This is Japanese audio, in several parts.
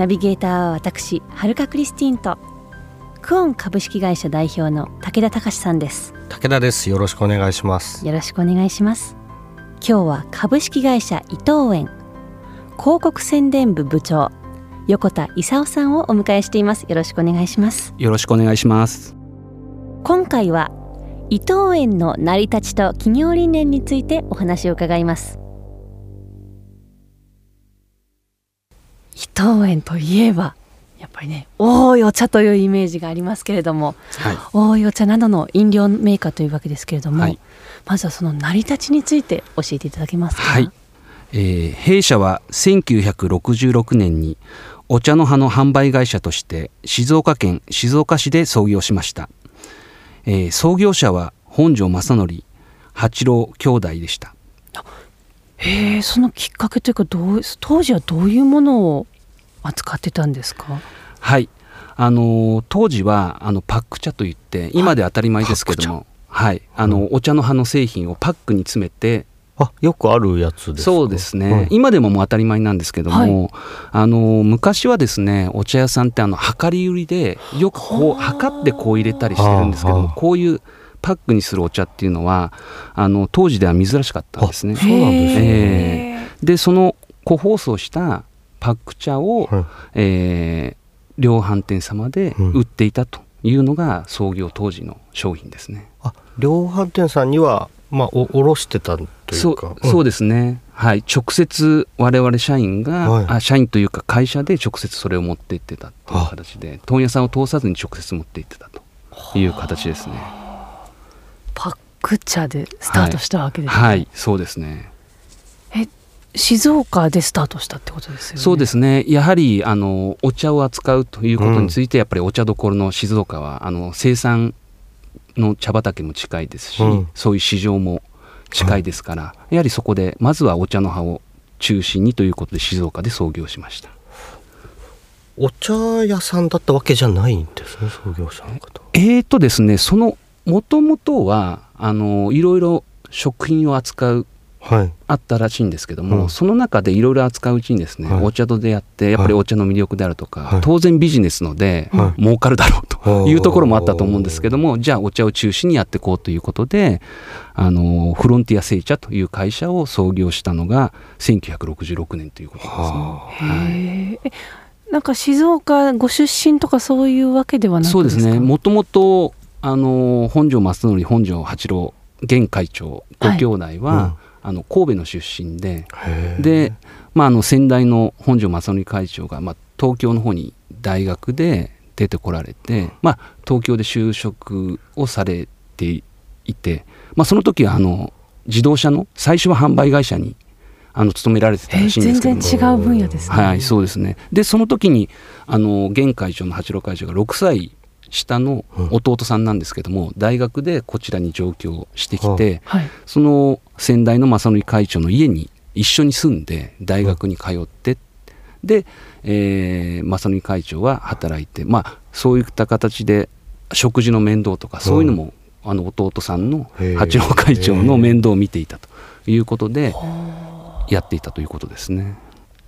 ナビゲーターは私はるかクリスティンとクオン株式会社代表の武田隆さんです。武田です。よろしくお願いします。よろしくお願いします。今日は株式会社伊藤園広告宣伝部部長横田勲さんをお迎えしています。よろしくお願いします。よろしくお願いします。今回は伊藤園の成り立ちと企業理念についてお話を伺います伊藤園といえばやっぱりね多いお茶というイメージがありますけれども、はい、多いお茶などの飲料メーカーというわけですけれども、はい。まずはその成り立ちについて教えていただけますか？はい。えー弊社は1966年にお茶の葉の販売会社として静岡県静岡市で創業しました、えー創業者は本庄正則八郎兄弟でした。へえそのきっかけというかどう当時はどういうものを扱ってたんですか？はい。あのー当時はあのパック茶といって今で当たり前ですけどもはい。あのお茶の葉の製品をパックに詰めてあよくあるやつですか？そうですね、はい今でももう当たり前なんですけども、あの昔はですねお茶屋さんってあの量り売りでよくこう測ってこう入れたりしてるんですけどもはあ。こういうパックにするお茶っていうのはあの当時では珍しかったんですね。そうなんですね。ええ。でその個包装したパック茶を、はい。えー量販店様でうん。売っていたというのが創業当時の商品ですね。あ量販店さんにはまあお卸してたといそううか。そうでですね、はい、直接我々社員が、はい。あ社員というか会社で直接それを持って行ってたっていう形で問屋さんを通さずに直接持って行ってたという形ですね。パック茶でスタートしたわけですね、はい。そうですね静岡でスタートしたってことですよね。そうですね。やはりあのお茶を扱うということについて、やっぱりお茶どころの静岡はあの生産の茶畑も近いですし、うん。そういう市場も近いですから、やはりそこでまずはお茶の葉を中心にということで静岡で創業しました。お茶屋さんだったわけじゃないんですね創業者の方。えーとですね、そのもともとはあのいろいろ食品を扱うはいあったらしいんですけども、うんその中でいろいろ扱ううちにですね、はい。お茶と出会ってやっぱりお茶の魅力であるとか、はい。当然ビジネスので、はい。儲かるだろうというところもあったと思うんですけどもじゃあお茶を中心にやっていこうということであのフロンティア製茶という会社を創業したのが1966年ということですね。ははい。なんか静岡ご出身とかそういうわけではなくそうですかね。もともとあの本庄正則本庄八郎現会長ご兄弟は、うんあの神戸の出身でで、まあ、あの先代の本庄正則会長が、まあ、東京の方に大学で出てこられて、まあ、東京で就職をされていて、まあ、その時はあの自動車の最初は販売会社にあの勤められてたえらしいんです全けど。も然違う分野ですね。はい、そうですね。で、その時に、あの、現会長の八郎会長が6歳下の弟さんなんですけども、大学でこちらに上京してきて、はい。その先代の正則会長の家に一緒に住んで、大学に通って、で、えー、正則会長は働いて、まあ、そういった形で、食事の面倒とか、そういうのも、あの、弟さんの八郎会長の面倒を見ていたということで、やっていたということですね。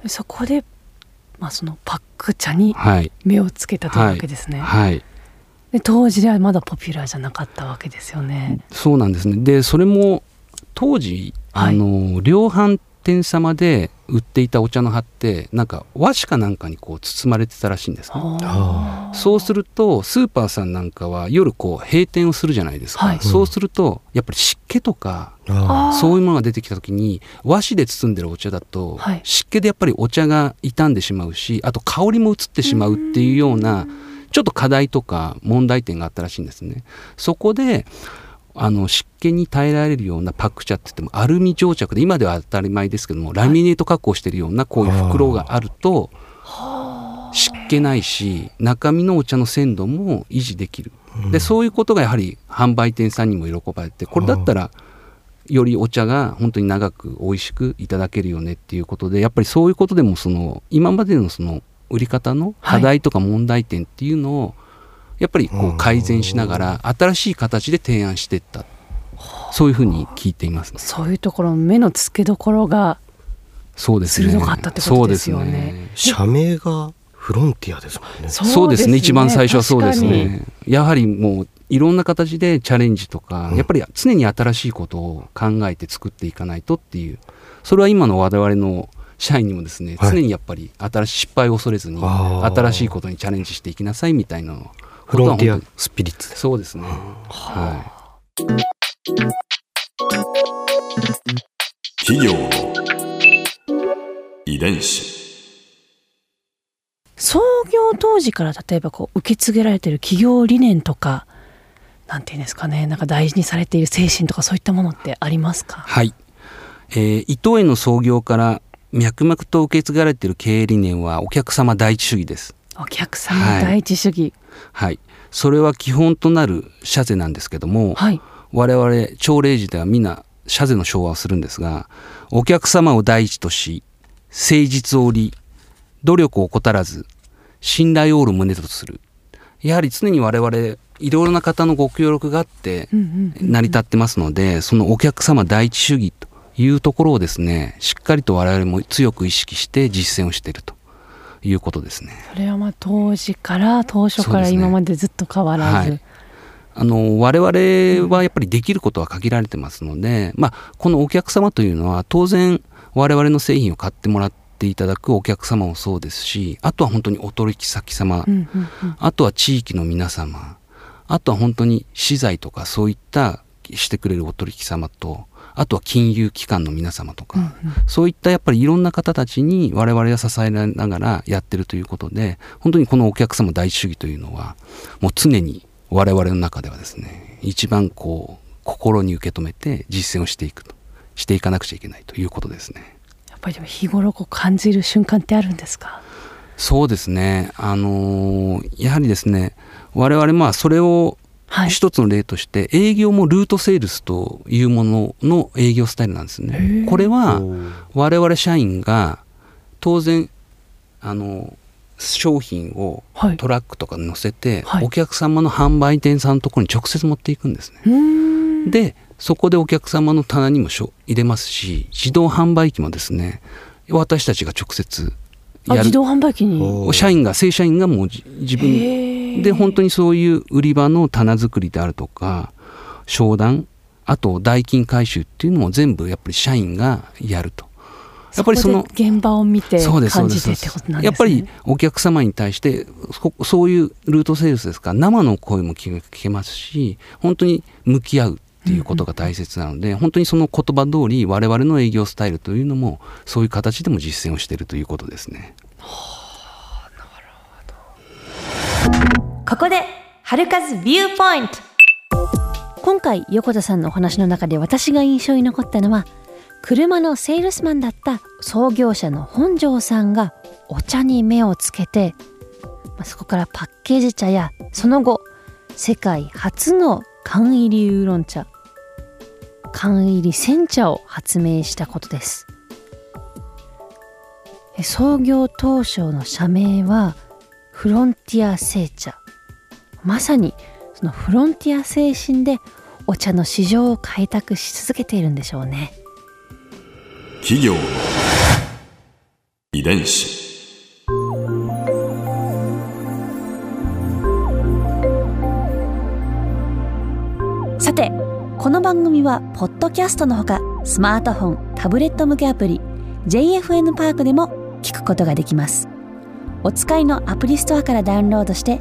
そこで、まあ、そのパック茶にはい。目をつけたというわけですね、はい。で当時ではまだポピュラーじゃなかったわけですよね。そうなんですね。で、それも当時、はい。あの量販店様で売っていたお茶の葉ってなんか和紙かなんかにこう包まれてたらしいんですね。あそうするとスーパーさんなんかは夜こう閉店をするじゃないですか。はい。そうするとやっぱり湿気とかそういうものが出てきた時に和紙で包んでるお茶だと、はい。湿気でやっぱりお茶が傷んでしまうしあと香りも移ってしまうっていうようなちょっと課題とか問題点があったらしいんですね。そこであの湿気に耐えられるようなパック茶って言ってもアルミ蒸着で今では当たり前ですけどもラミネート加工してるようなこういう袋があると湿けないし中身のお茶の鮮度も維持できる、でそういうことがやはり販売店さんにも喜ばれてこれだったらよりお茶が本当に長く美味しくいただけるよねっていうことでやっぱりそういうことでもその今までのその売り方の課題とか問題点っていうのをやっぱりこう改善しながら新しい形で提案していった。そういうふうに聞いています、そういうところ目の付けどころがそうですね。鋭かったってことですよね。そうですね。社名がフロンティアですもんね。そうですね。一番最初はそうですね。やはりもういろんな形でチャレンジとか、うん。やっぱり常に新しいことを考えて作っていかないとっていう。それは今の我々の社員にもですね、はい。常にやっぱり新しい失敗を恐れずに新しいことにチャレンジしていきなさいみたいなフロンティアことは本当にスピリッツ。そうですね、は企業の遺伝子。創業当時から例えばこう受け継げられてる企業理念とかなんていうんですかねなんか大事にされている精神とかそういったものってありますか？い、はい。えー伊藤園の創業から脈々と受け継がれている経営理念はお客様第一主義です。お客様第一主義。はい。それは基本となる社税なんですけども、はい、我々朝礼時ではみんな社税の昭和をするんですがお客様を第一とし誠実を売り努力を怠らず信頼をおる旨とする。やはり常に我々いろいろな方のご協力があって成り立ってますのでそのお客様第一主義というところをですねしっかりと我々も強く意識して実践をしているということですね。それはまあ当時から当初から今までずっと変わらず、はい。あの我々はやっぱりできることは限られてますので、まあ、このお客様というのは当然我々の製品を買ってもらっていただくお客様もそうですしあとは本当にお取引先様、うんうんうん。あとは地域の皆様あとは本当に資材とかそういったしてくれるお取引様とあとは金融機関の皆様とか、うんうん。そういったやっぱりいろんな方たちに我々は支えられながらやってるということで本当にこのお客様第一主義というのはもう常に我々の中ではですね一番こう心に受け止めて実践をしていくとしていかなくちゃいけないということですね。やっぱりでも日頃こう感じる瞬間ってあるんですか？そうですね。あのーやはりですね我々まあそれをはい。一つの例として営業もルートセールスというものの営業スタイルなんですへねー。これは我々社員が当然あの商品をはい。トラックとかに乗せて、はい。お客様の販売店さんのところに直接持っていくんですね。でそこでお客様の棚にもしょ入れますし自動販売機もですね私たちが直接やる。あ自動販売機に。社員が正社員がもうじ自分で本当にそういう売り場の棚作りであるとか商談あと代金回収っていうのも全部やっぱり社員がやると。やっぱりその現場を見て感じてってことなんですねやっぱりお客様に対してそそういうルートセールスですか？ら生の声も聞けますし本当に向き合うっていうことが大切なので、本当にその言葉通り我々の営業スタイルというのもそういう形でも実践をしているということですね。ここで春風ビューポイント。今回横田さんのお話の中で私が印象に残ったのは車のセールスマンだった創業者の本庄さんがお茶に目をつけてまあそこからパッケージ茶やその後世界初の缶入りウーロン茶缶入り煎茶を発明したことです。創業当初の社名はフロンティア製茶。まさにそのフロンティア精神でお茶の市場を開拓し続けているんでしょうね。企業の遺伝子。さてこの番組はポッドキャストのほかスマートフォンタブレット向けアプリ JFN パークでも聞くことができます。お使いのアプリストアからダウンロードして